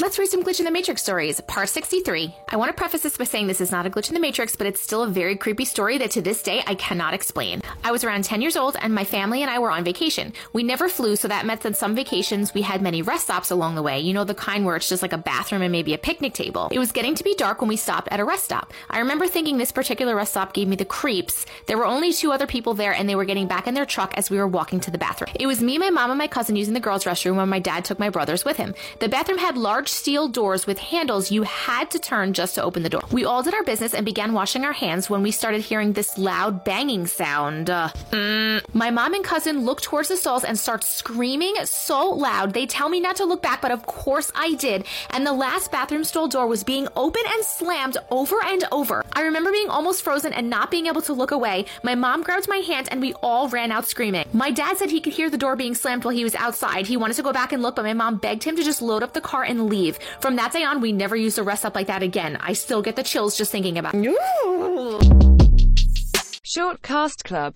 Let's read some Glitch in the Matrix stories. Part 63. I want to preface this by saying this is not a glitch in the Matrix, but it's still a very creepy story that to this day I cannot explain. I was around 10 years old and my family and I were on vacation. We never flew, so that meant that some vacations we had many rest stops along the way. You know, the kind where it's just like a bathroom and maybe a picnic table. It was getting to be dark when we stopped at a rest stop. I remember thinking this particular rest stop gave me the creeps. There were only two other people there and they were getting back in their truck as we were walking to the bathroom. It was me, my mom, and my cousin using the girls' restroom when my dad took my brothers with him. The bathroom had large steel doors with handles you had to turn just to open the door. We all did our business and began washing our hands when we started hearing this loud banging sound. Uh, mm. My mom and cousin look towards the stalls and start screaming so loud. They tell me not to look back, but of course I did. And the last bathroom stall door was being opened and slammed over and over. I remember being almost frozen and not being able to look away. My mom grabbed my hand and we all ran out screaming. My dad said he could hear the door being slammed while he was outside. He wanted to go back and look, but my mom begged him to just load up the car and leave. From that day on, we never used a rest up like that again. I still get the chills just thinking about it. Short Cast Club